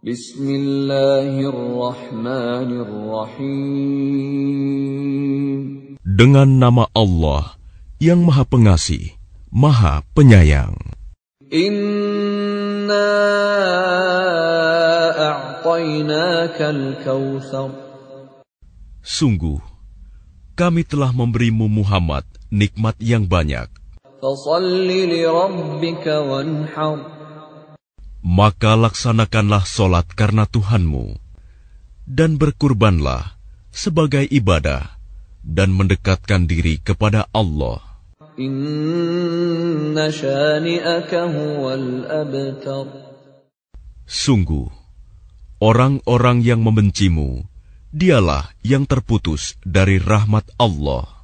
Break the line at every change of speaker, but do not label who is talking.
Bismillahirrahmanirrahim.
Dengan nama Allah yang Maha Pengasih, Maha Penyayang.
Inna a'tainakal kautsar.
Sungguh, kami telah memberimu Muhammad nikmat yang banyak.
Fasalli li rabbika wanhar.
Maka laksanakanlah solat karena Tuhanmu, dan berkurbanlah sebagai ibadah dan mendekatkan diri kepada Allah.
Inna.
Sungguh, orang-orang yang membencimu, dialah yang terputus dari rahmat Allah.